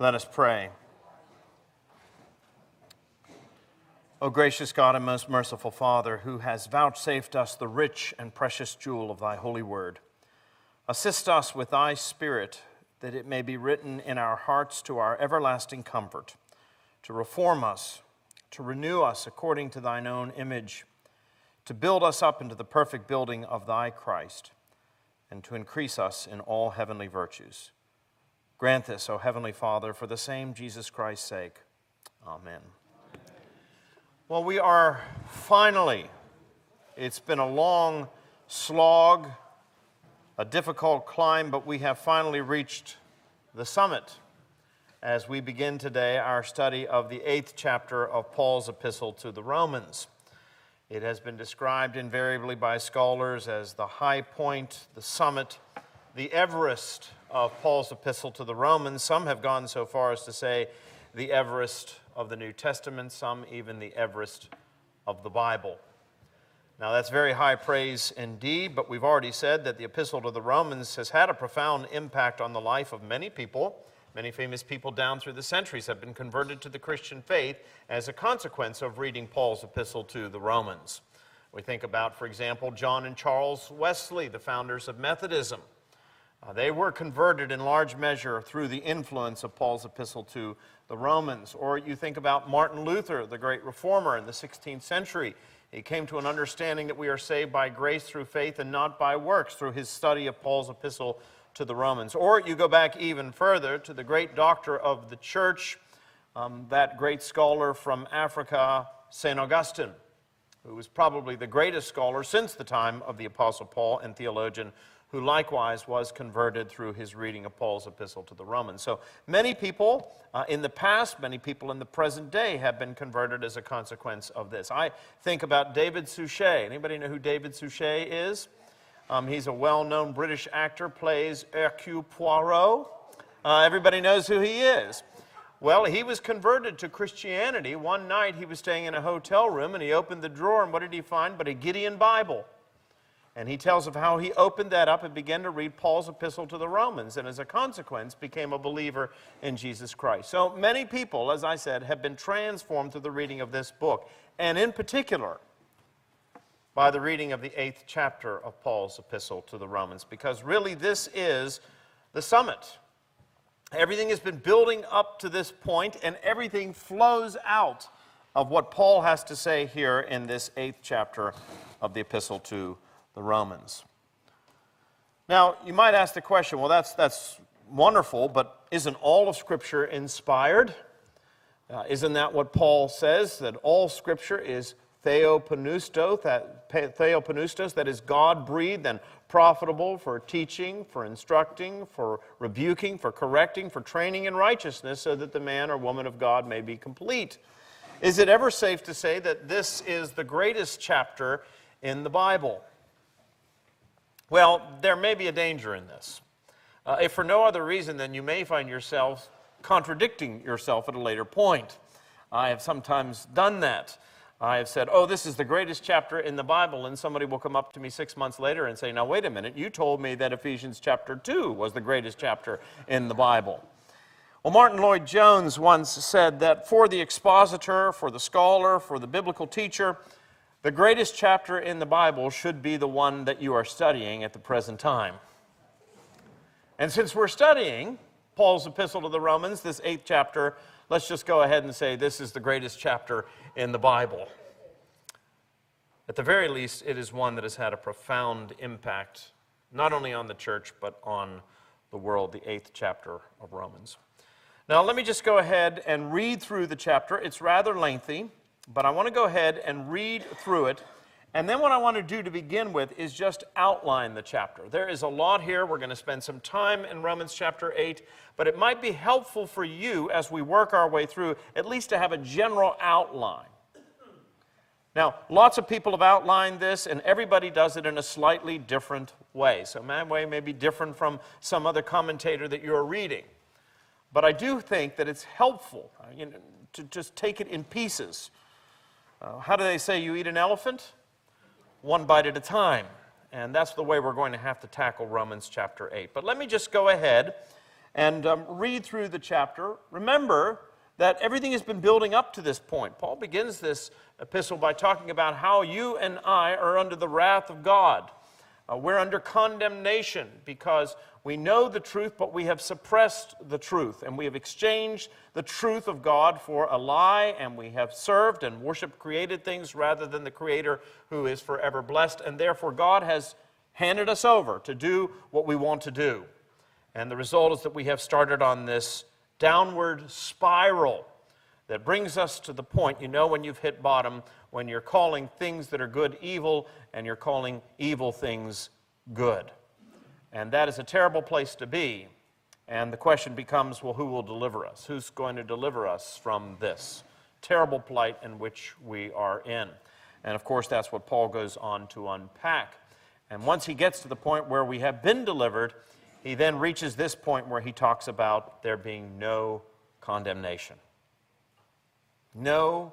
Let us pray. O gracious God and most merciful Father, who has vouchsafed us the rich and precious jewel of thy holy word, assist us with thy Spirit that it may be written in our hearts to our everlasting comfort, to reform us, to renew us according to thine own image, to build us up into the perfect building of thy Christ, and to increase us in all heavenly virtues. Grant this, O Heavenly Father, for the same Jesus Christ's sake. Amen. Well, we are finally, it's been a long slog, a difficult climb, but we have finally reached the summit as we begin today our study of the eighth chapter of Paul's epistle to the Romans. It has been described invariably by scholars as the high point, the summit, the Everest of Paul's epistle to the Romans. Some have gone so far as to say the Everest of the New Testament, some even the Everest of the Bible. Now, that's very high praise indeed, but we've already said that the Epistle to the Romans has had a profound impact on the life of many people. Many famous people down through the centuries have been converted to the Christian faith as a consequence of reading Paul's Epistle to the Romans. We think about, for example, John and Charles Wesley, the founders of Methodism. Uh, they were converted in large measure through the influence of Paul's epistle to the Romans. Or you think about Martin Luther, the great reformer in the 16th century. He came to an understanding that we are saved by grace through faith and not by works through his study of Paul's epistle to the Romans. Or you go back even further to the great doctor of the church, um, that great scholar from Africa, St. Augustine, who was probably the greatest scholar since the time of the Apostle Paul and theologian who likewise was converted through his reading of Paul's epistle to the Romans. So many people uh, in the past, many people in the present day have been converted as a consequence of this. I think about David Suchet. Anybody know who David Suchet is? Um, he's a well-known British actor, plays Hercule Poirot. Uh, everybody knows who he is. Well, he was converted to Christianity. One night he was staying in a hotel room and he opened the drawer, and what did he find but a Gideon Bible? And he tells of how he opened that up and began to read Paul's epistle to the Romans, and as a consequence, became a believer in Jesus Christ. So many people, as I said, have been transformed through the reading of this book, and in particular, by the reading of the eighth chapter of Paul's epistle to the Romans, because really this is the summit. Everything has been building up to this point, and everything flows out of what Paul has to say here in this eighth chapter of the epistle to the Romans. Now, you might ask the question well, that's, that's wonderful, but isn't all of Scripture inspired? Uh, isn't that what Paul says? That all Scripture is theopneustos, that, theopneustos, that is God breathed and profitable for teaching, for instructing, for rebuking, for correcting, for training in righteousness, so that the man or woman of God may be complete. Is it ever safe to say that this is the greatest chapter in the Bible? Well, there may be a danger in this. Uh, if for no other reason, than you may find yourself contradicting yourself at a later point. I have sometimes done that. I have said, Oh, this is the greatest chapter in the Bible, and somebody will come up to me six months later and say, Now, wait a minute, you told me that Ephesians chapter 2 was the greatest chapter in the Bible. Well, Martyn Lloyd-Jones once said that for the expositor, for the scholar, for the biblical teacher, the greatest chapter in the Bible should be the one that you are studying at the present time. And since we're studying Paul's epistle to the Romans, this eighth chapter, let's just go ahead and say this is the greatest chapter in the Bible. At the very least, it is one that has had a profound impact, not only on the church, but on the world, the eighth chapter of Romans. Now, let me just go ahead and read through the chapter. It's rather lengthy. But I want to go ahead and read through it. And then what I want to do to begin with is just outline the chapter. There is a lot here. We're going to spend some time in Romans chapter 8, but it might be helpful for you as we work our way through at least to have a general outline. Now, lots of people have outlined this, and everybody does it in a slightly different way. So, my way may be different from some other commentator that you're reading. But I do think that it's helpful uh, you know, to just take it in pieces uh, how do they say you eat an elephant? One bite at a time. And that's the way we're going to have to tackle Romans chapter 8. But let me just go ahead and um, read through the chapter, remember that everything has been building up to this point. Paul begins this epistle by talking about how you and I are under the wrath of God. Uh, we're under condemnation because we know the truth, but we have suppressed the truth, and we have exchanged the truth of God for a lie, and we have served and worshiped created things rather than the Creator who is forever blessed, and therefore God has handed us over to do what we want to do. And the result is that we have started on this downward spiral that brings us to the point you know when you've hit bottom, when you're calling things that are good evil and you're calling evil things good. And that is a terrible place to be. And the question becomes well, who will deliver us? Who's going to deliver us from this terrible plight in which we are in? And of course, that's what Paul goes on to unpack. And once he gets to the point where we have been delivered, he then reaches this point where he talks about there being no condemnation. No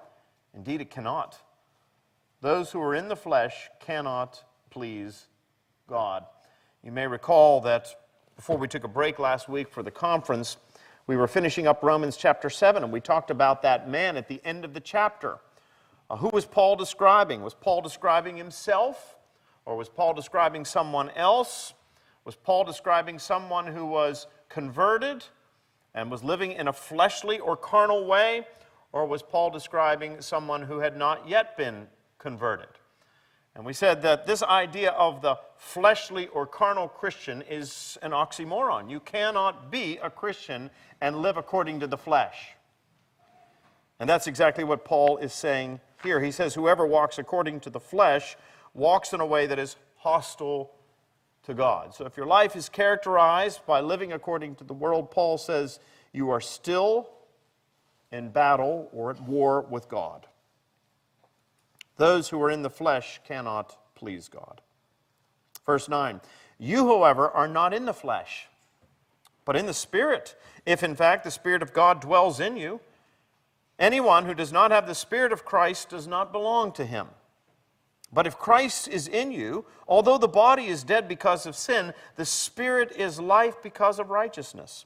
Indeed, it cannot. Those who are in the flesh cannot please God. You may recall that before we took a break last week for the conference, we were finishing up Romans chapter 7, and we talked about that man at the end of the chapter. Uh, who was Paul describing? Was Paul describing himself? Or was Paul describing someone else? Was Paul describing someone who was converted and was living in a fleshly or carnal way? Or was Paul describing someone who had not yet been converted? And we said that this idea of the fleshly or carnal Christian is an oxymoron. You cannot be a Christian and live according to the flesh. And that's exactly what Paul is saying here. He says, Whoever walks according to the flesh walks in a way that is hostile to God. So if your life is characterized by living according to the world, Paul says you are still in battle or at war with God. Those who are in the flesh cannot please God. Verse 9 You, however, are not in the flesh, but in the Spirit, if in fact the Spirit of God dwells in you. Anyone who does not have the Spirit of Christ does not belong to him. But if Christ is in you, although the body is dead because of sin, the spirit is life because of righteousness.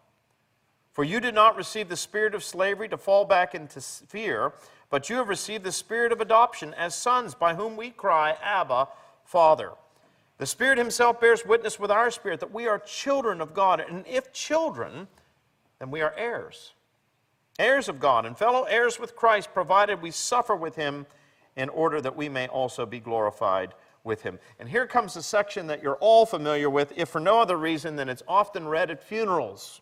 For you did not receive the spirit of slavery to fall back into fear, but you have received the spirit of adoption as sons, by whom we cry, Abba, Father. The Spirit Himself bears witness with our spirit that we are children of God, and if children, then we are heirs heirs of God and fellow heirs with Christ, provided we suffer with him in order that we may also be glorified with him. And here comes a section that you're all familiar with, if for no other reason than it's often read at funerals.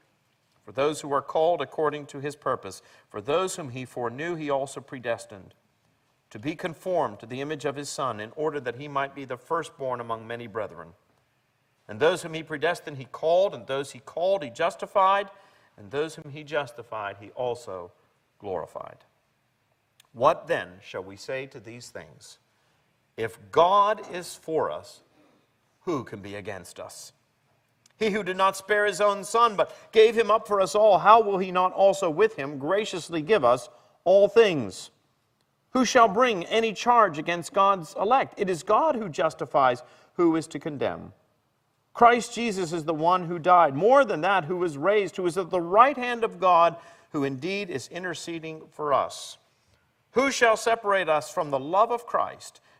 For those who are called according to His purpose, for those whom He foreknew, He also predestined to be conformed to the image of His Son, in order that He might be the firstborn among many brethren. And those whom he predestined, he called, and those he called, he justified, and those whom he justified, he also glorified. What then shall we say to these things? If God is for us, who can be against us? He who did not spare his own son, but gave him up for us all, how will he not also with him graciously give us all things? Who shall bring any charge against God's elect? It is God who justifies, who is to condemn? Christ Jesus is the one who died. More than that, who was raised, who is at the right hand of God, who indeed is interceding for us. Who shall separate us from the love of Christ?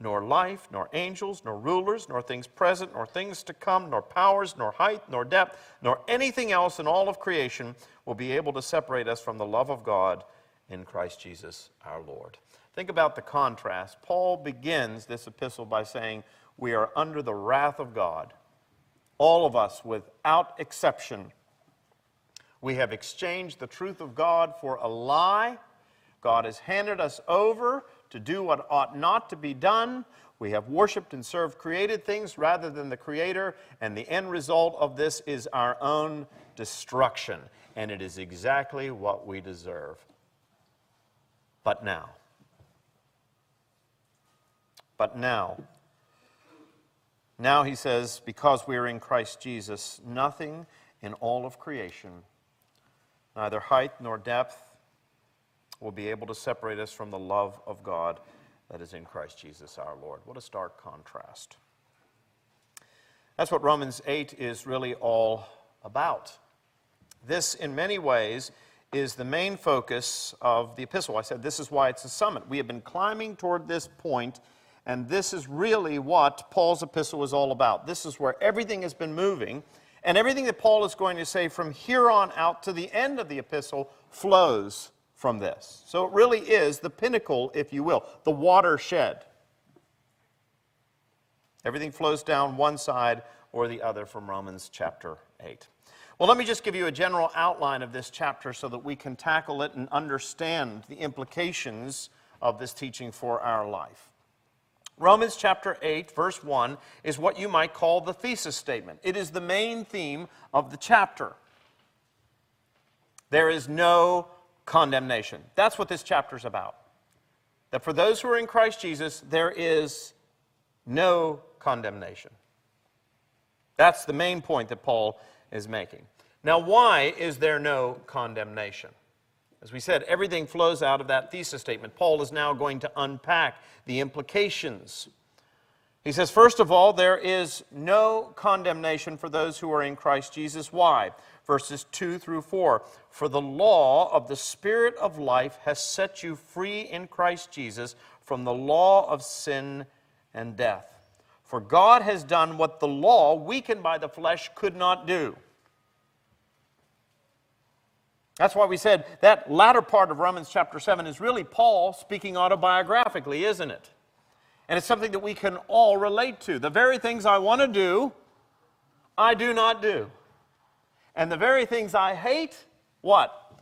nor life, nor angels, nor rulers, nor things present, nor things to come, nor powers, nor height, nor depth, nor anything else in all of creation will be able to separate us from the love of God in Christ Jesus our Lord. Think about the contrast. Paul begins this epistle by saying, We are under the wrath of God. All of us, without exception, we have exchanged the truth of God for a lie God has handed us over to do what ought not to be done. We have worshiped and served created things rather than the Creator, and the end result of this is our own destruction. And it is exactly what we deserve. But now, but now, now he says, because we are in Christ Jesus, nothing in all of creation, neither height nor depth, will be able to separate us from the love of God that is in Christ Jesus our Lord. What a stark contrast. That's what Romans 8 is really all about. This, in many ways, is the main focus of the epistle. I said this is why it's a summit. We have been climbing toward this point, and this is really what Paul's epistle is all about. This is where everything has been moving, and everything that Paul is going to say from here on out to the end of the epistle flows from this. So it really is the pinnacle, if you will, the watershed. Everything flows down one side or the other from Romans chapter 8. Well, let me just give you a general outline of this chapter so that we can tackle it and understand the implications of this teaching for our life. Romans chapter 8, verse 1 is what you might call the thesis statement. It is the main theme of the chapter. There is no condemnation. That's what this chapter is about. That for those who are in Christ Jesus, there is no condemnation. That's the main point that Paul is making. Now, why is there no condemnation? As we said, everything flows out of that thesis statement. Paul is now going to unpack the implications. He says, first of all, there is no condemnation for those who are in Christ Jesus. Why? Verses 2 through 4. For the law of the Spirit of life has set you free in Christ Jesus from the law of sin and death. For God has done what the law, weakened by the flesh, could not do. That's why we said that latter part of Romans chapter 7 is really Paul speaking autobiographically, isn't it? And it's something that we can all relate to. The very things I want to do, I do not do. And the very things I hate, what?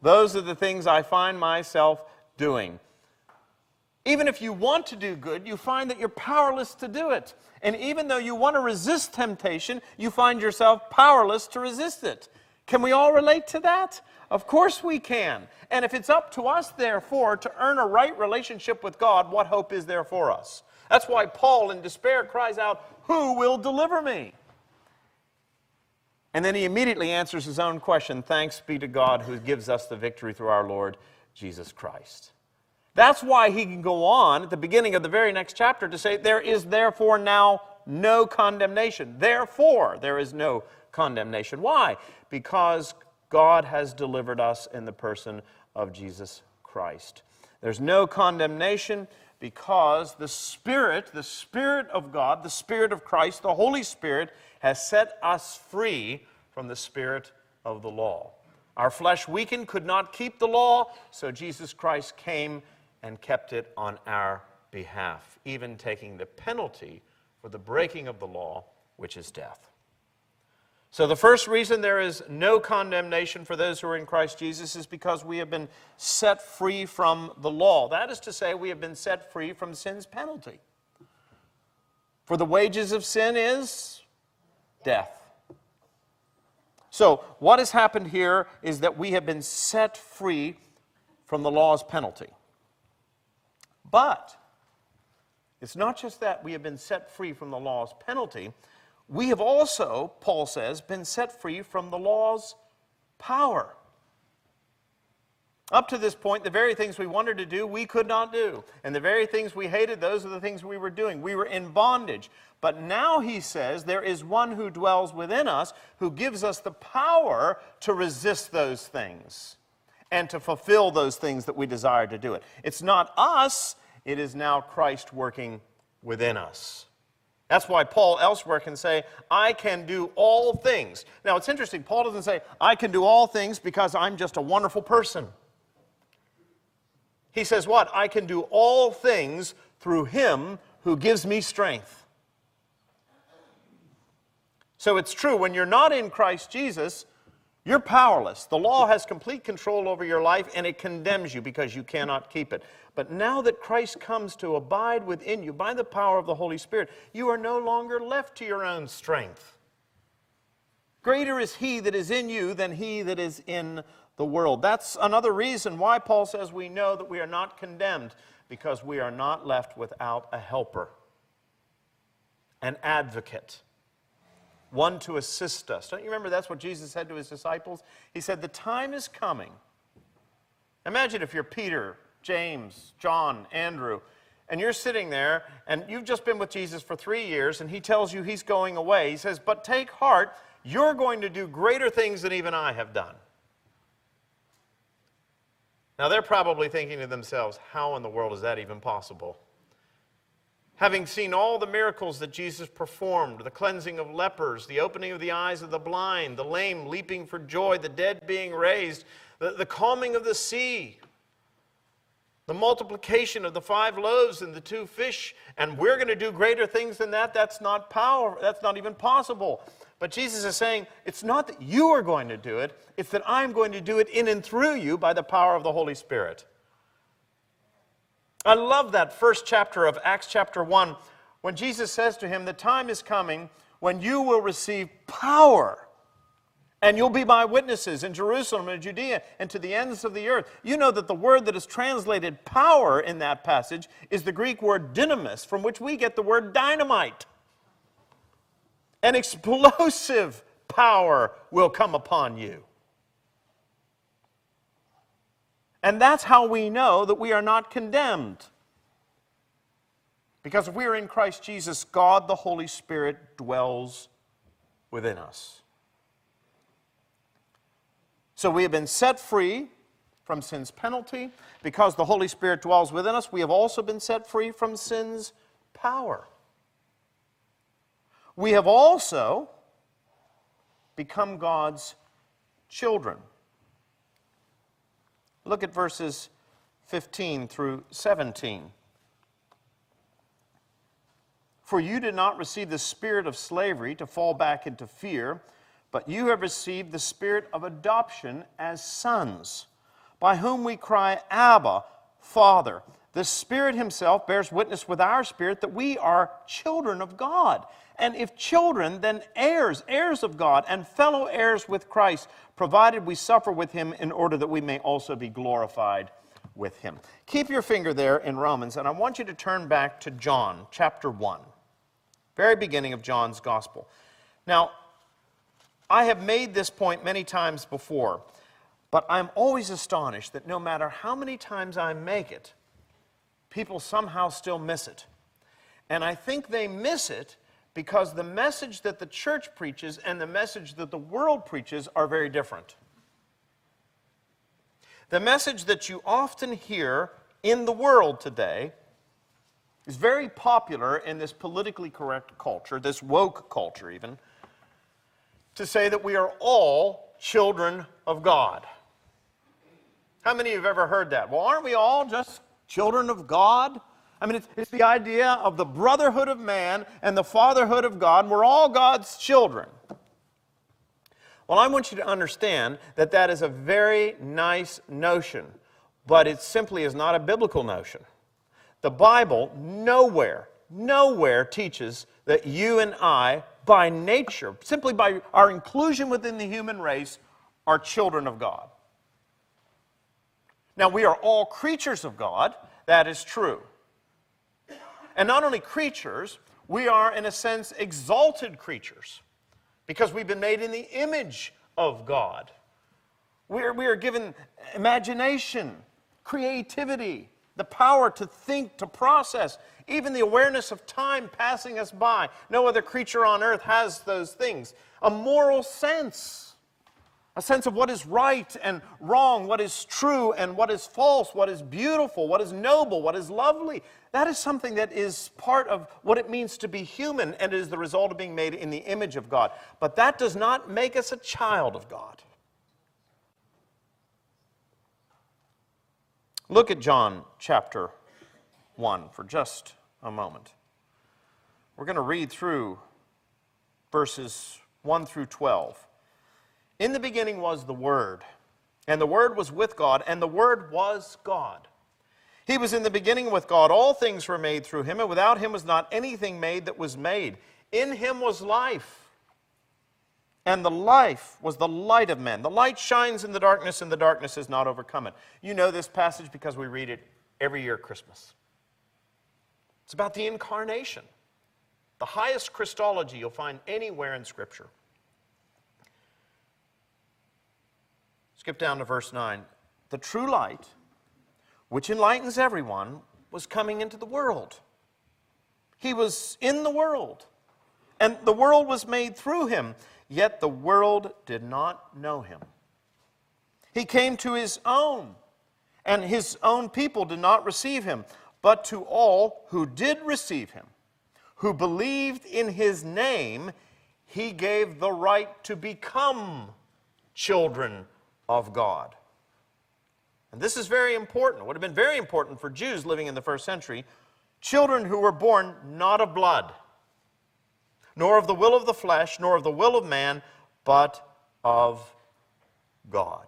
Those are the things I find myself doing. Even if you want to do good, you find that you're powerless to do it. And even though you want to resist temptation, you find yourself powerless to resist it. Can we all relate to that? Of course we can. And if it's up to us, therefore, to earn a right relationship with God, what hope is there for us? That's why Paul, in despair, cries out, Who will deliver me? And then he immediately answers his own question Thanks be to God who gives us the victory through our Lord Jesus Christ. That's why he can go on at the beginning of the very next chapter to say, There is therefore now no condemnation. Therefore, there is no condemnation. Why? Because God has delivered us in the person of Jesus Christ. There's no condemnation because the Spirit, the Spirit of God, the Spirit of Christ, the Holy Spirit, has set us free from the spirit of the law. Our flesh weakened, could not keep the law, so Jesus Christ came and kept it on our behalf, even taking the penalty for the breaking of the law, which is death. So, the first reason there is no condemnation for those who are in Christ Jesus is because we have been set free from the law. That is to say, we have been set free from sin's penalty. For the wages of sin is death. So, what has happened here is that we have been set free from the law's penalty. But it's not just that we have been set free from the law's penalty, we have also, Paul says, been set free from the law's power. Up to this point, the very things we wanted to do, we could not do. And the very things we hated, those are the things we were doing. We were in bondage. But now he says there is one who dwells within us who gives us the power to resist those things and to fulfill those things that we desire to do it. It's not us, it is now Christ working within us. That's why Paul elsewhere can say, I can do all things. Now, it's interesting, Paul doesn't say, I can do all things because I'm just a wonderful person. He says, What? I can do all things through him who gives me strength. So it's true, when you're not in Christ Jesus, you're powerless. The law has complete control over your life and it condemns you because you cannot keep it. But now that Christ comes to abide within you by the power of the Holy Spirit, you are no longer left to your own strength. Greater is He that is in you than He that is in the world. That's another reason why Paul says we know that we are not condemned, because we are not left without a helper, an advocate one to assist us. Don't you remember that's what Jesus said to his disciples? He said, The time is coming. Imagine if you're Peter, James, John, Andrew, and you're sitting there and you've just been with Jesus for three years and he tells you he's going away. He says, But take heart, you're going to do greater things than even I have done. Now they're probably thinking to themselves, How in the world is that even possible? Having seen all the miracles that Jesus performed the cleansing of lepers, the opening of the eyes of the blind, the lame leaping for joy, the dead being raised, the, the calming of the sea, the multiplication of the five loaves and the two fish, and we're going to do greater things than that. That's not power, that's not even possible. But Jesus is saying, it's not that you are going to do it, it's that I'm going to do it in and through you by the power of the Holy Spirit. I love that first chapter of Acts chapter 1 when Jesus says to him, The time is coming when you will receive power and you'll be my witnesses in Jerusalem and Judea and to the ends of the earth. You know that the word that is translated power in that passage is the Greek word dynamis, from which we get the word dynamite. An explosive power will come upon you. And that's how we know that we are not condemned. Because if we are in Christ Jesus, God the Holy Spirit dwells within us. So we have been set free from sin's penalty. Because the Holy Spirit dwells within us, we have also been set free from sin's power. We have also become God's children. Look at verses 15 through 17. For you did not receive the spirit of slavery to fall back into fear, but you have received the spirit of adoption as sons, by whom we cry, Abba, Father. The Spirit Himself bears witness with our spirit that we are children of God. And if children, then heirs, heirs of God, and fellow heirs with Christ, provided we suffer with Him in order that we may also be glorified with Him. Keep your finger there in Romans, and I want you to turn back to John chapter 1, very beginning of John's Gospel. Now, I have made this point many times before, but I'm always astonished that no matter how many times I make it, people somehow still miss it. And I think they miss it because the message that the church preaches and the message that the world preaches are very different. The message that you often hear in the world today is very popular in this politically correct culture, this woke culture, even, to say that we are all children of God. How many of you have ever heard that? Well, aren't we all just children of God? I mean, it's, it's, the idea of the brotherhood of man and the fatherhood of God. We're all God's children. Well, I want you to understand that that is a very nice notion, but it simply is not a biblical notion. The Bible nowhere, nowhere teaches that you and I, by nature, simply by our inclusion within the human race, are children of God. Now, we are all creatures of God, that is true. And not only creatures, we are, in a sense, exalted creatures because we've been made in the image of God. We are, we are given imagination, creativity, the power to think, to process, even the awareness of time passing us by. No other creature on earth has those things. A moral sense a sense of what is right and wrong, what is true and what is false, what is beautiful, what is noble, what is lovely. That is something that is part of what it means to be human and is the result of being made in the image of God. But that does not make us a child of God. Look at John chapter 1 for just a moment. We're going to read through verses 1 through 12. In the beginning was the Word, and the Word was with God, and the Word was God. He was in the beginning with God. All things were made through him, and without him was not anything made that was made. In him was life, and the life was the light of men. The light shines in the darkness, and the darkness has not overcome it. You know this passage because we read it every year at Christmas. It's about the incarnation, the highest Christology you'll find anywhere in Scripture. Skip down to verse 9. The true light, which enlightens everyone, was coming into the world. He was in the world, and the world was made through him, yet the world did not know him. He came to his own, and his own people did not receive him, but to all who did receive him, who believed in his name, he gave the right to become children of God. And this is very important. Would have been very important for Jews living in the first century. Children who were born not of blood, nor of the will of the flesh, nor of the will of man, but of God.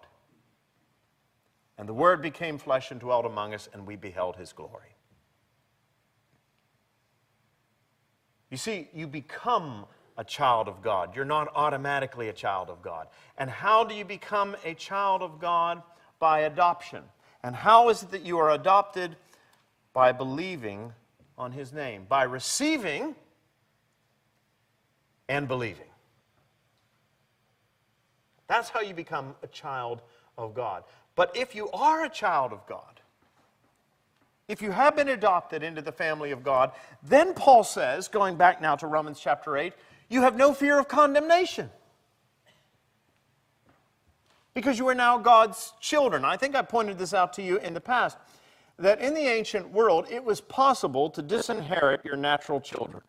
And the Word became flesh and dwelt among us, and we beheld his glory. You see, you become a child of God. You're not automatically a child of God. And how do you become a child of God? By adoption. And how is it that you are adopted? By believing on His name, by receiving and believing. That's how you become a child of God. But if you are a child of God, if you have been adopted into the family of God, then Paul says, going back now to Romans chapter 8, you have no fear of condemnation because you are now God's children. I think I pointed this out to you in the past that in the ancient world it was possible to disinherit your natural children.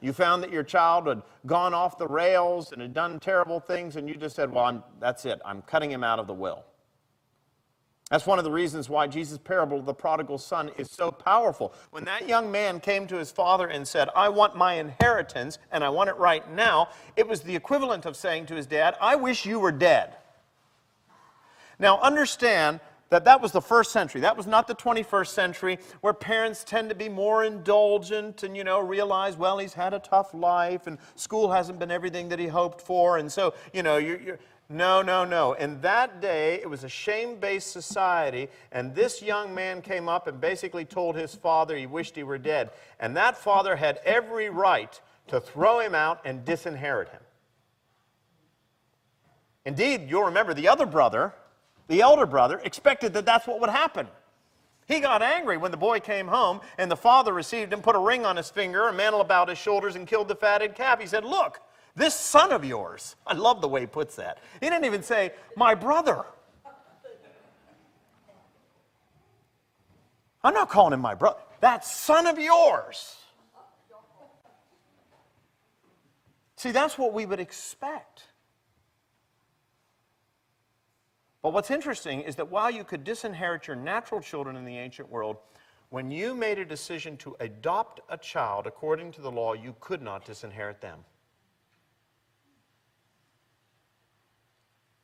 You found that your child had gone off the rails and had done terrible things, and you just said, Well, I'm, that's it, I'm cutting him out of the will. That's one of the reasons why Jesus' parable of the prodigal son is so powerful. When that young man came to his father and said, I want my inheritance and I want it right now, it was the equivalent of saying to his dad, I wish you were dead. Now, understand that that was the first century. That was not the 21st century, where parents tend to be more indulgent and, you know, realize, well, he's had a tough life and school hasn't been everything that he hoped for. And so, you know, you're, you're no, no, no. In that day, it was a shame based society, and this young man came up and basically told his father he wished he were dead. And that father had every right to throw him out and disinherit him. Indeed, you'll remember the other brother, the elder brother, expected that that's what would happen. He got angry when the boy came home and the father received him, put a ring on his finger, a mantle about his shoulders, and killed the fatted calf. He said, Look, this son of yours, I love the way he puts that. He didn't even say, My brother. I'm not calling him my brother. That son of yours. See, that's what we would expect. But what's interesting is that while you could disinherit your natural children in the ancient world, when you made a decision to adopt a child according to the law, you could not disinherit them.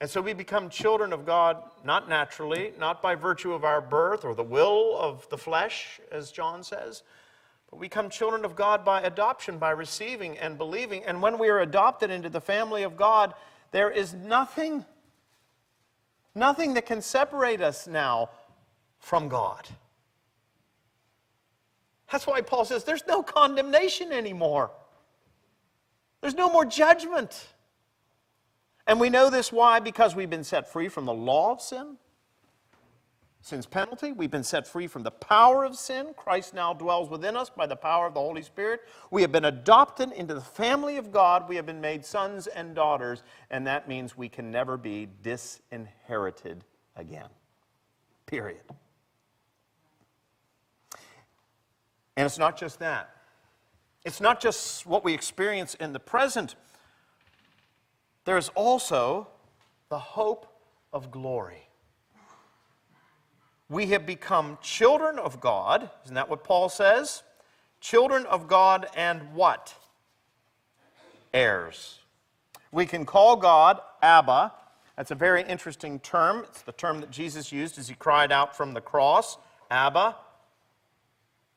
And so we become children of God not naturally, not by virtue of our birth or the will of the flesh, as John says, but we become children of God by adoption, by receiving and believing. And when we are adopted into the family of God, there is nothing, nothing that can separate us now from God. That's why Paul says there's no condemnation anymore. There's no more judgment. And we know this why? Because we've been set free from the law of sin sin's penalty. We've been set free from the power of sin. Christ now dwells within us by the power of the Holy Spirit. We have been adopted into the family of God. We have been made sons and daughters, and that means we can never be disinherited again. Period. And it's not just that. It's not just what we experience in the present. There's also the hope of glory we have become children of God. Isn't that what Paul says? Children of God and what? Heirs. We can call God Abba. That's a very interesting term. It's the term that Jesus used as he cried out from the cross Abba.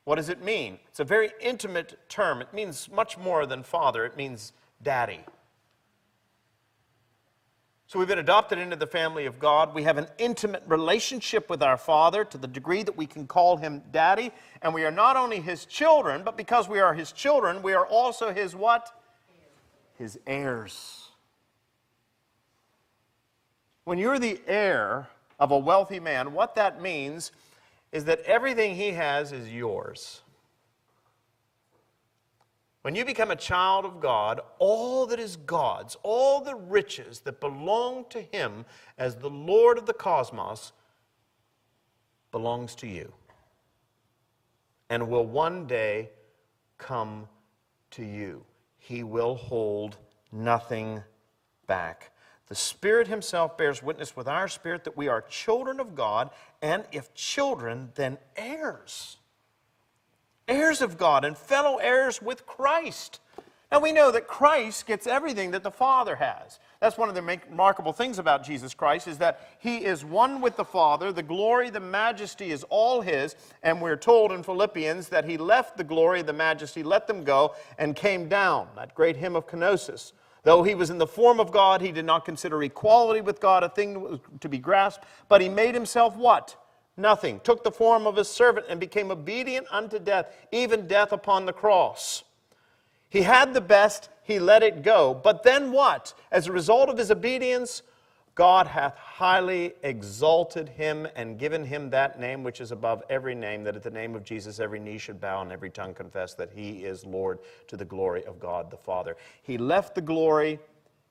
What does it mean? It's a very intimate term. It means much more than father, it means daddy. So we've been adopted into the family of God. We have an intimate relationship with our Father to the degree that we can call him daddy. And we are not only his children, but because we are his children, we are also his what? His heirs. When you're the heir of a wealthy man, what that means is that everything he has is yours. When you become a child of God, all that is God's, all the riches that belong to Him as the Lord of the cosmos, belongs to you and will one day come to you. He will hold nothing back. The Spirit Himself bears witness with our spirit that we are children of God, and if children, then heirs heirs of God and fellow heirs with Christ. Now we know that Christ gets everything that the Father has. That's one of the remarkable things about Jesus Christ is that he is one with the Father. The glory, the majesty is all his, and we're told in Philippians that he left the glory, the majesty, let them go, and came down. That great hymn of kenosis. Though he was in the form of God, he did not consider equality with God a thing to be grasped, but he made himself what? Nothing, took the form of a servant, and became obedient unto death, even death upon the cross. He had the best, he let it go. But then what? As a result of his obedience, God hath highly exalted him and given him that name which is above every name, that at the name of Jesus every knee should bow and every tongue confess that he is Lord to the glory of God the Father. He left the glory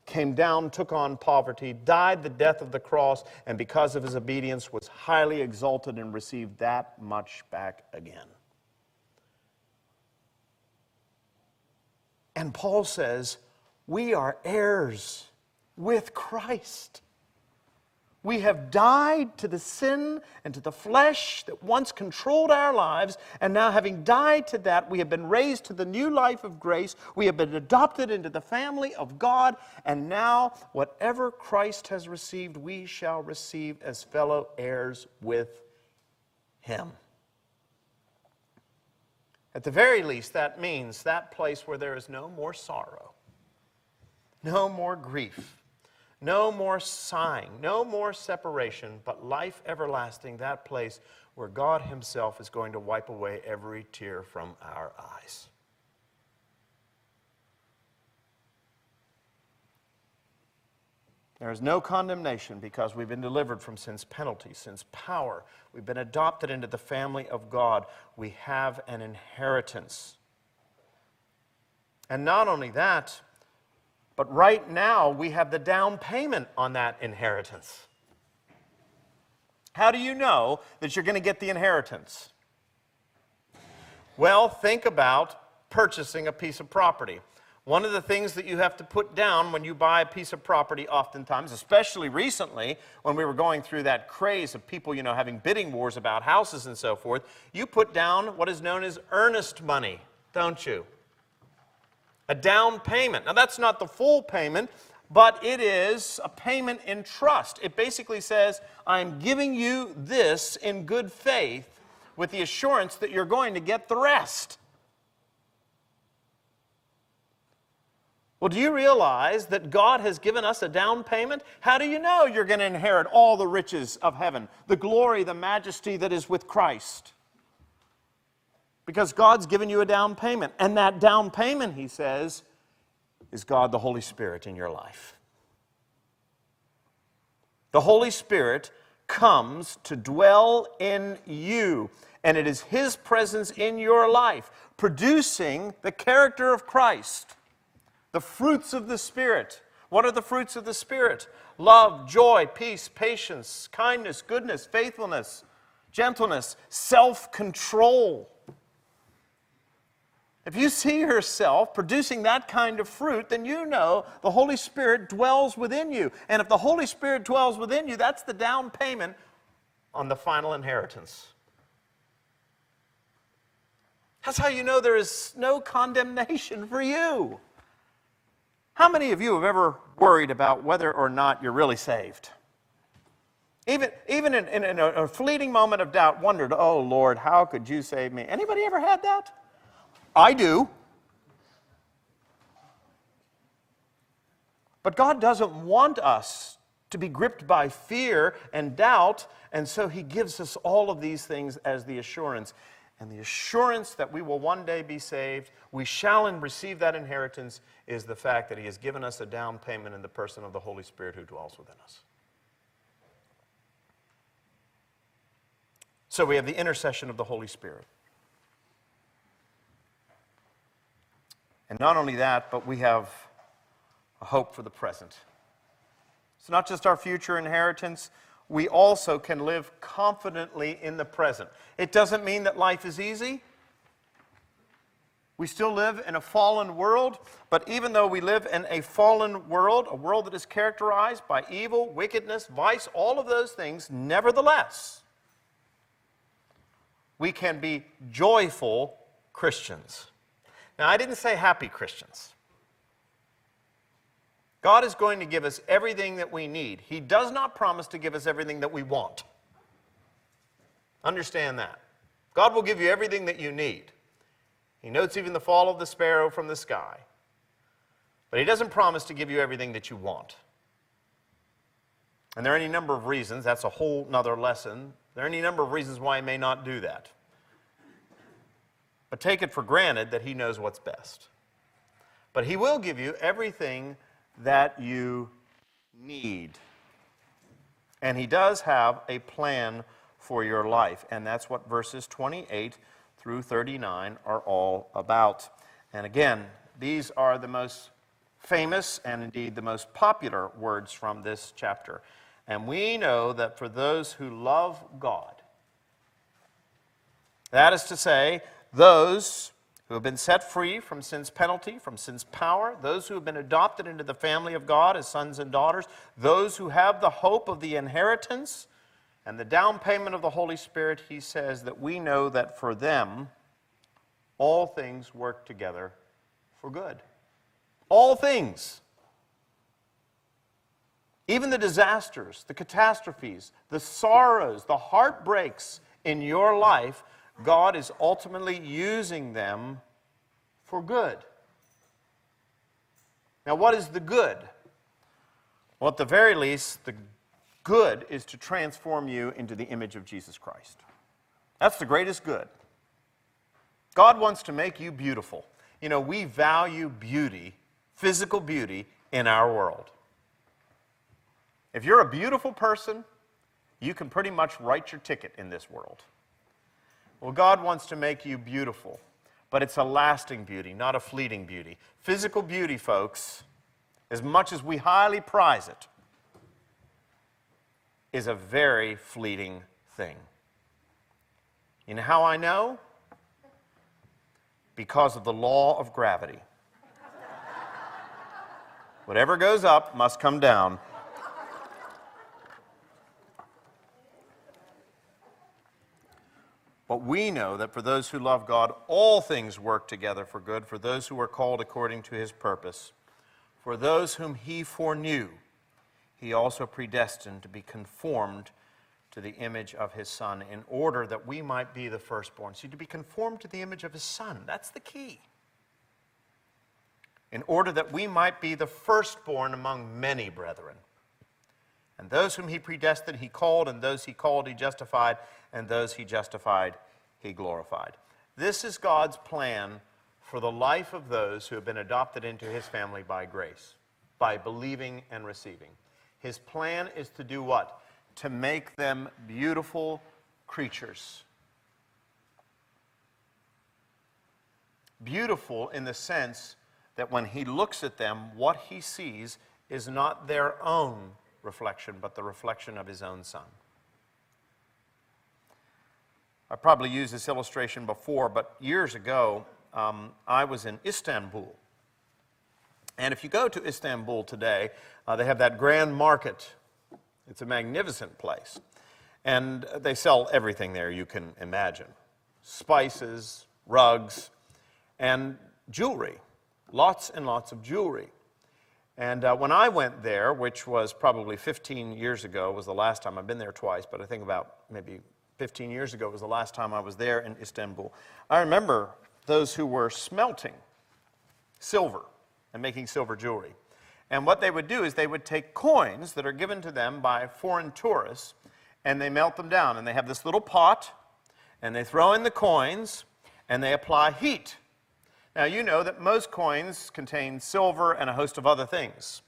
came down, took on poverty, died the death of the cross, and because of his obedience was highly exalted and received that much back again. And Paul says, We are heirs with Christ. We have died to the sin and to the flesh that once controlled our lives, and now, having died to that, we have been raised to the new life of grace. We have been adopted into the family of God, and now, whatever Christ has received, we shall receive as fellow heirs with Him. At the very least, that means that place where there is no more sorrow, no more grief no more sighing, no more separation, but life everlasting, that place where God Himself is going to wipe away every tear from our eyes. There is no condemnation because we've been delivered from sin's penalty, sin's power. We've been adopted into the family of God. We have an inheritance. And not only that, but right now, we have the down payment on that inheritance. How do you know that you're going to get the inheritance? Well, think about purchasing a piece of property. One of the things that you have to put down when you buy a piece of property, oftentimes, especially recently when we were going through that craze of people, you know, having bidding wars about houses and so forth, you put down what is known as earnest money, don't you? A down payment. Now, that's not the full payment, but it is a payment in trust. It basically says, I'm giving you this in good faith with the assurance that you're going to get the rest. Well, do you realize that God has given us a down payment? How do you know you're going to inherit all the riches of heaven, the glory, the majesty that is with Christ? Because God's given you a down payment. And that down payment, he says, is God the Holy Spirit in your life. The Holy Spirit comes to dwell in you, and it is His presence in your life, producing the character of Christ, the fruits of the Spirit. What are the fruits of the Spirit? Love, joy, peace, patience, kindness, goodness, faithfulness, gentleness, self control. If you see yourself producing that kind of fruit, then you know the Holy Spirit dwells within you. And if the Holy Spirit dwells within you, that's the down payment on the final inheritance. That's how you know there is no condemnation for you. How many of you have ever worried about whether or not you're really saved? Even, even in, in, in a, a fleeting moment of doubt, wondered, oh Lord, how could you save me? Anybody ever had that? I do. But God doesn't want us to be gripped by fear and doubt, and so He gives us all of these things as the assurance. And the assurance that we will one day be saved, we shall and receive that inheritance, is the fact that He has given us a down payment in the person of the Holy Spirit who dwells within us. So we have the intercession of the Holy Spirit. And not only that, but we have a hope for the present. It's not just our future inheritance, we also can live confidently in the present. It doesn't mean that life is easy. We still live in a fallen world, but even though we live in a fallen world, a world that is characterized by evil, wickedness, vice, all of those things, nevertheless, we can be joyful Christians. Now, I didn't say happy Christians. God is going to give us everything that we need. He does not promise to give us everything that we want. Understand that. God will give you everything that you need. He notes even the fall of the sparrow from the sky. But He doesn't promise to give you everything that you want. And there are any number of reasons, that's a whole nother lesson. There are any number of reasons why He may not do that. But take it for granted that He knows what's best. But He will give you everything that you need. And He does have a plan for your life. And that's what verses 28 through 39 are all about. And again, these are the most famous and indeed the most popular words from this chapter. And we know that for those who love God, that is to say, those who have been set free from sin's penalty, from sin's power, those who have been adopted into the family of God as sons and daughters, those who have the hope of the inheritance and the down payment of the Holy Spirit, he says that we know that for them, all things work together for good. All things. Even the disasters, the catastrophes, the sorrows, the heartbreaks in your life, God is ultimately using them for good. Now, what is the good? Well, at the very least, the good is to transform you into the image of Jesus Christ. That's the greatest good. God wants to make you beautiful. You know, we value beauty, physical beauty, in our world. If you're a beautiful person, you can pretty much write your ticket in this world. Well, God wants to make you beautiful, but it's a lasting beauty, not a fleeting beauty. Physical beauty, folks, as much as we highly prize it, is a very fleeting thing. You know how I know? Because of the law of gravity. Whatever goes up must come down. But we know that for those who love God, all things work together for good, for those who are called according to his purpose. For those whom he foreknew, he also predestined to be conformed to the image of his Son, in order that we might be the firstborn. See, to be conformed to the image of his Son, that's the key. In order that we might be the firstborn among many brethren. And those whom he predestined, he called, and those he called, he justified, and those he justified, he glorified. This is God's plan for the life of those who have been adopted into his family by grace, by believing and receiving. His plan is to do what? To make them beautiful creatures. Beautiful in the sense that when he looks at them, what he sees is not their own reflection, but the reflection of his own son. I probably used this illustration before, but years ago, um, I was in Istanbul. And if you go to Istanbul today, uh, they have that grand market. It's a magnificent place. And they sell everything there you can imagine spices, rugs, and jewelry. Lots and lots of jewelry. And uh, when I went there, which was probably 15 years ago, was the last time I've been there twice, but I think about maybe 15 years ago was the last time I was there in Istanbul. I remember those who were smelting silver and making silver jewelry. And what they would do is they would take coins that are given to them by foreign tourists and they melt them down. And they have this little pot and they throw in the coins and they apply heat. Now, you know that most coins contain silver and a host of other things.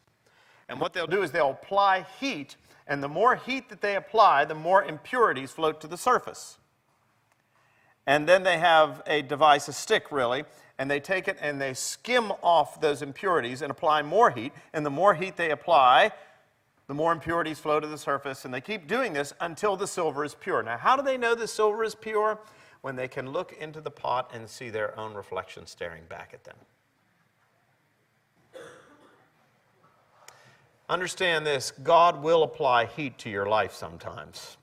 And what they'll do is they'll apply heat, and the more heat that they apply, the more impurities float to the surface. And then they have a device, a stick really, and they take it and they skim off those impurities and apply more heat. And the more heat they apply, the more impurities flow to the surface. And they keep doing this until the silver is pure. Now, how do they know the silver is pure? When they can look into the pot and see their own reflection staring back at them. Understand this God will apply heat to your life sometimes.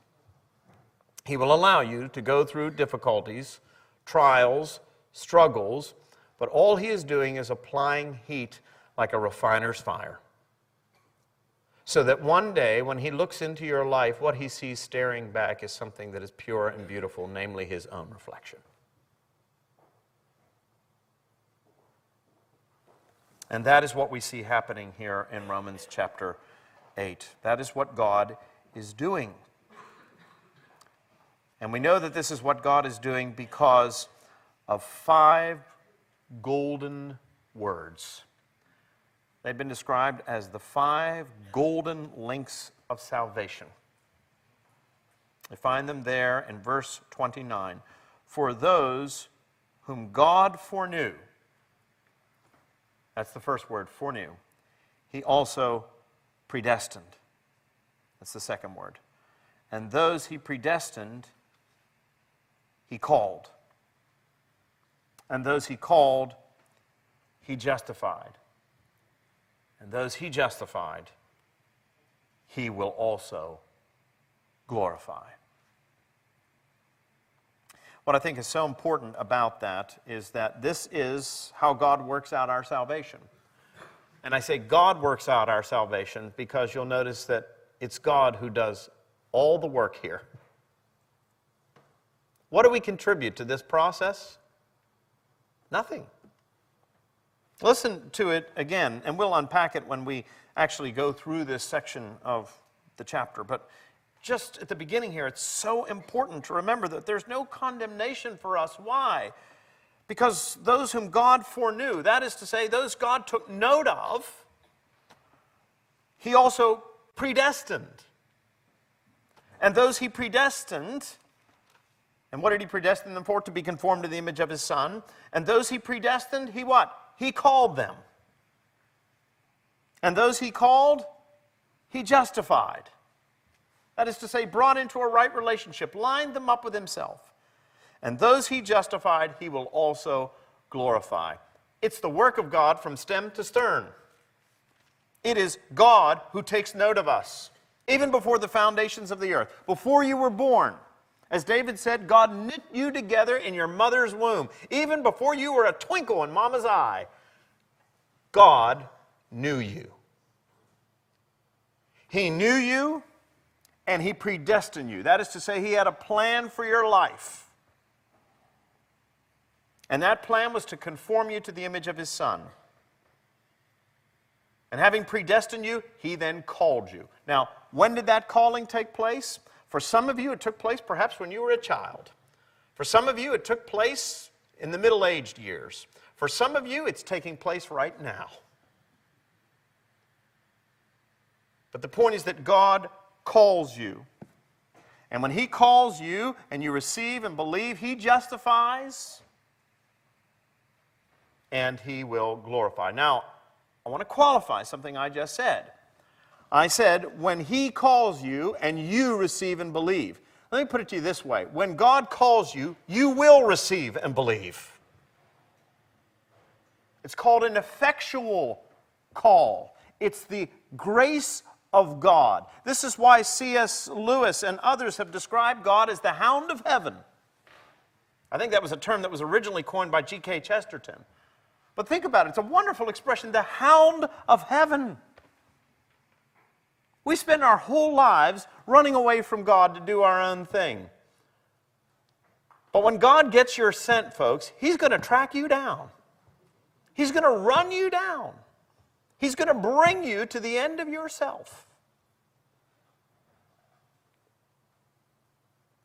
He will allow you to go through difficulties, trials, struggles, but all he is doing is applying heat like a refiner's fire. So that one day, when he looks into your life, what he sees staring back is something that is pure and beautiful, namely his own reflection. And that is what we see happening here in Romans chapter 8. That is what God is doing. And we know that this is what God is doing because of five golden words. They've been described as the five golden links of salvation. We find them there in verse 29. For those whom God foreknew, that's the first word, foreknew, he also predestined. That's the second word. And those he predestined, he called. And those he called, he justified. And those he justified, he will also glorify. What I think is so important about that is that this is how God works out our salvation. And I say God works out our salvation because you'll notice that it's God who does all the work here. What do we contribute to this process? Nothing. Listen to it again, and we'll unpack it when we actually go through this section of the chapter. But just at the beginning here, it's so important to remember that there's no condemnation for us. Why? Because those whom God foreknew, that is to say, those God took note of, He also predestined. And those He predestined, and what did He predestine them for? To be conformed to the image of His Son. And those He predestined, He what? He called them. And those He called, He justified. That is to say, brought into a right relationship, lined them up with Himself. And those he justified, he will also glorify. It's the work of God from stem to stern. It is God who takes note of us, even before the foundations of the earth, before you were born. As David said, God knit you together in your mother's womb. Even before you were a twinkle in mama's eye, God knew you. He knew you and He predestined you. That is to say, He had a plan for your life. And that plan was to conform you to the image of his son. And having predestined you, he then called you. Now, when did that calling take place? For some of you, it took place perhaps when you were a child. For some of you, it took place in the middle aged years. For some of you, it's taking place right now. But the point is that God calls you. And when He calls you and you receive and believe, He justifies and he will glorify. Now, I want to qualify something I just said. I said, when he calls you and you receive and believe. Let me put it to you this way when God calls you, you will receive and believe. It's called an effectual call, it's the grace of God. This is why C.S. Lewis and others have described God as the hound of heaven. I think that was a term that was originally coined by G.K. Chesterton. But think about it, it's a wonderful expression the hound of heaven. We spend our whole lives running away from God to do our own thing. But when God gets your scent, folks, He's going to track you down. He's going to run you down. He's going to bring you to the end of yourself.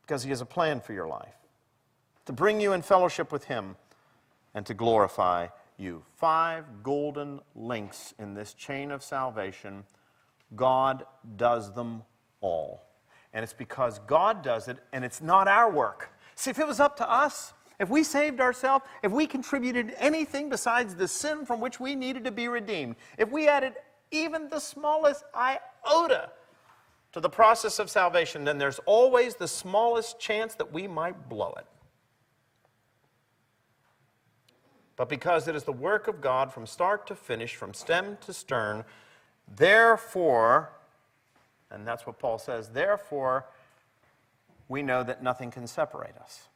Because He has a plan for your life to bring you in fellowship with Him and to glorify you. Five golden links in this chain of salvation. God does them all. And it's because God does it, and it's not our work. See, if it was up to us, if we saved ourselves, if we contributed anything besides the sin from which we needed to be redeemed, if we added even the smallest iota to the process of salvation, then there's always the smallest chance that we might blow it. but because it is the work of God from start to finish, from stem to stern. Therefore, and that's what Paul says, therefore, we know that nothing can separate us.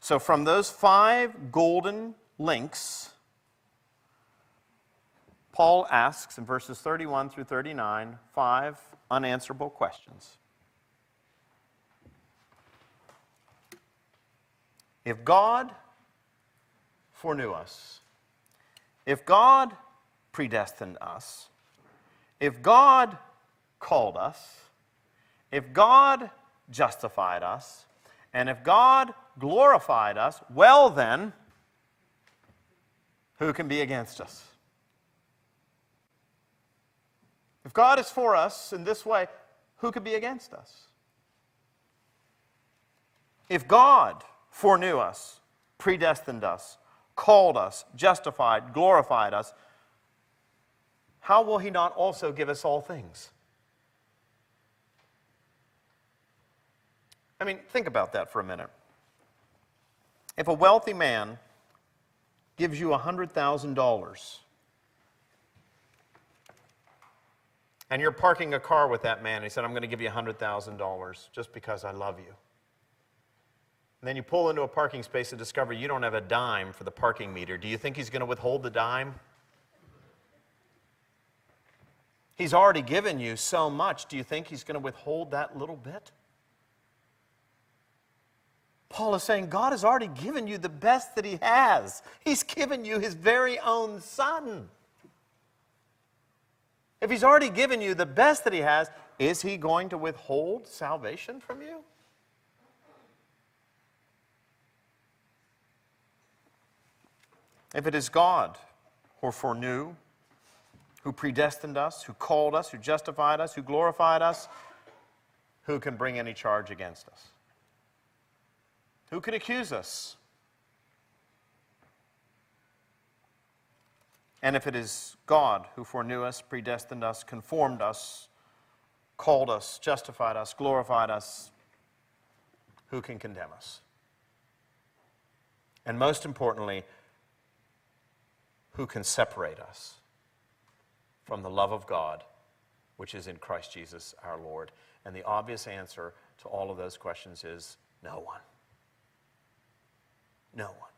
So, from those five golden links, Paul asks in verses 31 through 39 five unanswerable questions. If God foreknew us, if God predestined us, if God called us, if God justified us, and if God glorified us, well then, who can be against us? If God is for us in this way, who could be against us? If God foreknew us, predestined us, called us, justified, glorified us, how will he not also give us all things? I mean, think about that for a minute. If a wealthy man gives you $100,000 and you're parking a car with that man, and he said, I'm going to give you $100,000 just because I love you. And then you pull into a parking space and discover you don't have a dime for the parking meter. Do you think he's going to withhold the dime? He's already given you so much. Do you think he's going to withhold that little bit? Paul is saying God has already given you the best that he has. He's given you his very own son. If he's already given you the best that he has, is he going to withhold salvation from you? If it is God who foreknew, who predestined us, who called us, who justified us, who glorified us, who can bring any charge against us? Who can accuse us? And if it is God who foreknew us, predestined us, conformed us, called us, justified us, glorified us, who can condemn us? And most importantly, who can separate us from the love of God, which is in Christ Jesus our Lord? And the obvious answer to all of those questions is no one. No one.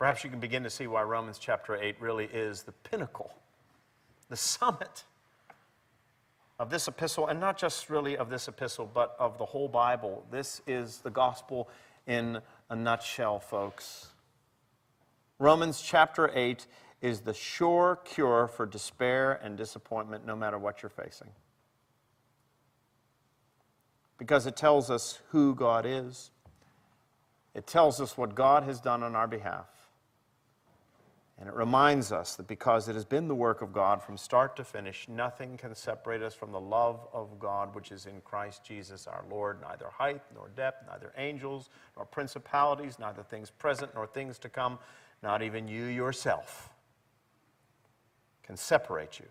Perhaps you can begin to see why Romans chapter 8 really is the pinnacle, the summit of this epistle, and not just really of this epistle, but of the whole Bible. This is the gospel in a nutshell, folks. Romans chapter 8 is the sure cure for despair and disappointment, no matter what you're facing. Because it tells us who God is, it tells us what God has done on our behalf. And it reminds us that because it has been the work of God from start to finish, nothing can separate us from the love of God which is in Christ Jesus our Lord. Neither height nor depth, neither angels nor principalities, neither things present nor things to come, not even you yourself can separate you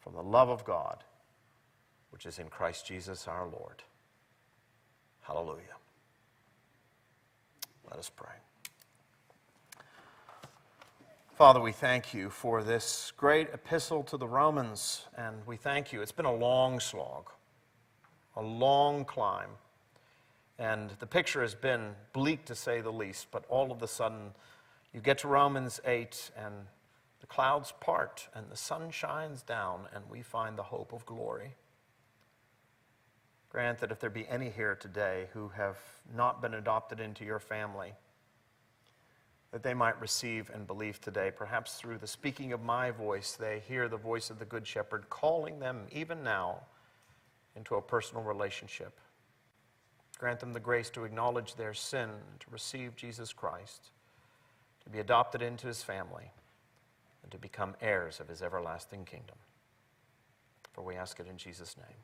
from the love of God which is in Christ Jesus our Lord. Hallelujah. Let us pray. Father, we thank you for this great epistle to the Romans, and we thank you. It's been a long slog, a long climb, and the picture has been bleak to say the least, but all of a sudden, you get to Romans 8, and the clouds part, and the sun shines down, and we find the hope of glory. Grant that if there be any here today who have not been adopted into your family, that they might receive and believe today. Perhaps through the speaking of my voice, they hear the voice of the Good Shepherd calling them, even now, into a personal relationship. Grant them the grace to acknowledge their sin, to receive Jesus Christ, to be adopted into his family, and to become heirs of his everlasting kingdom. For we ask it in Jesus' name.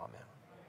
Amen.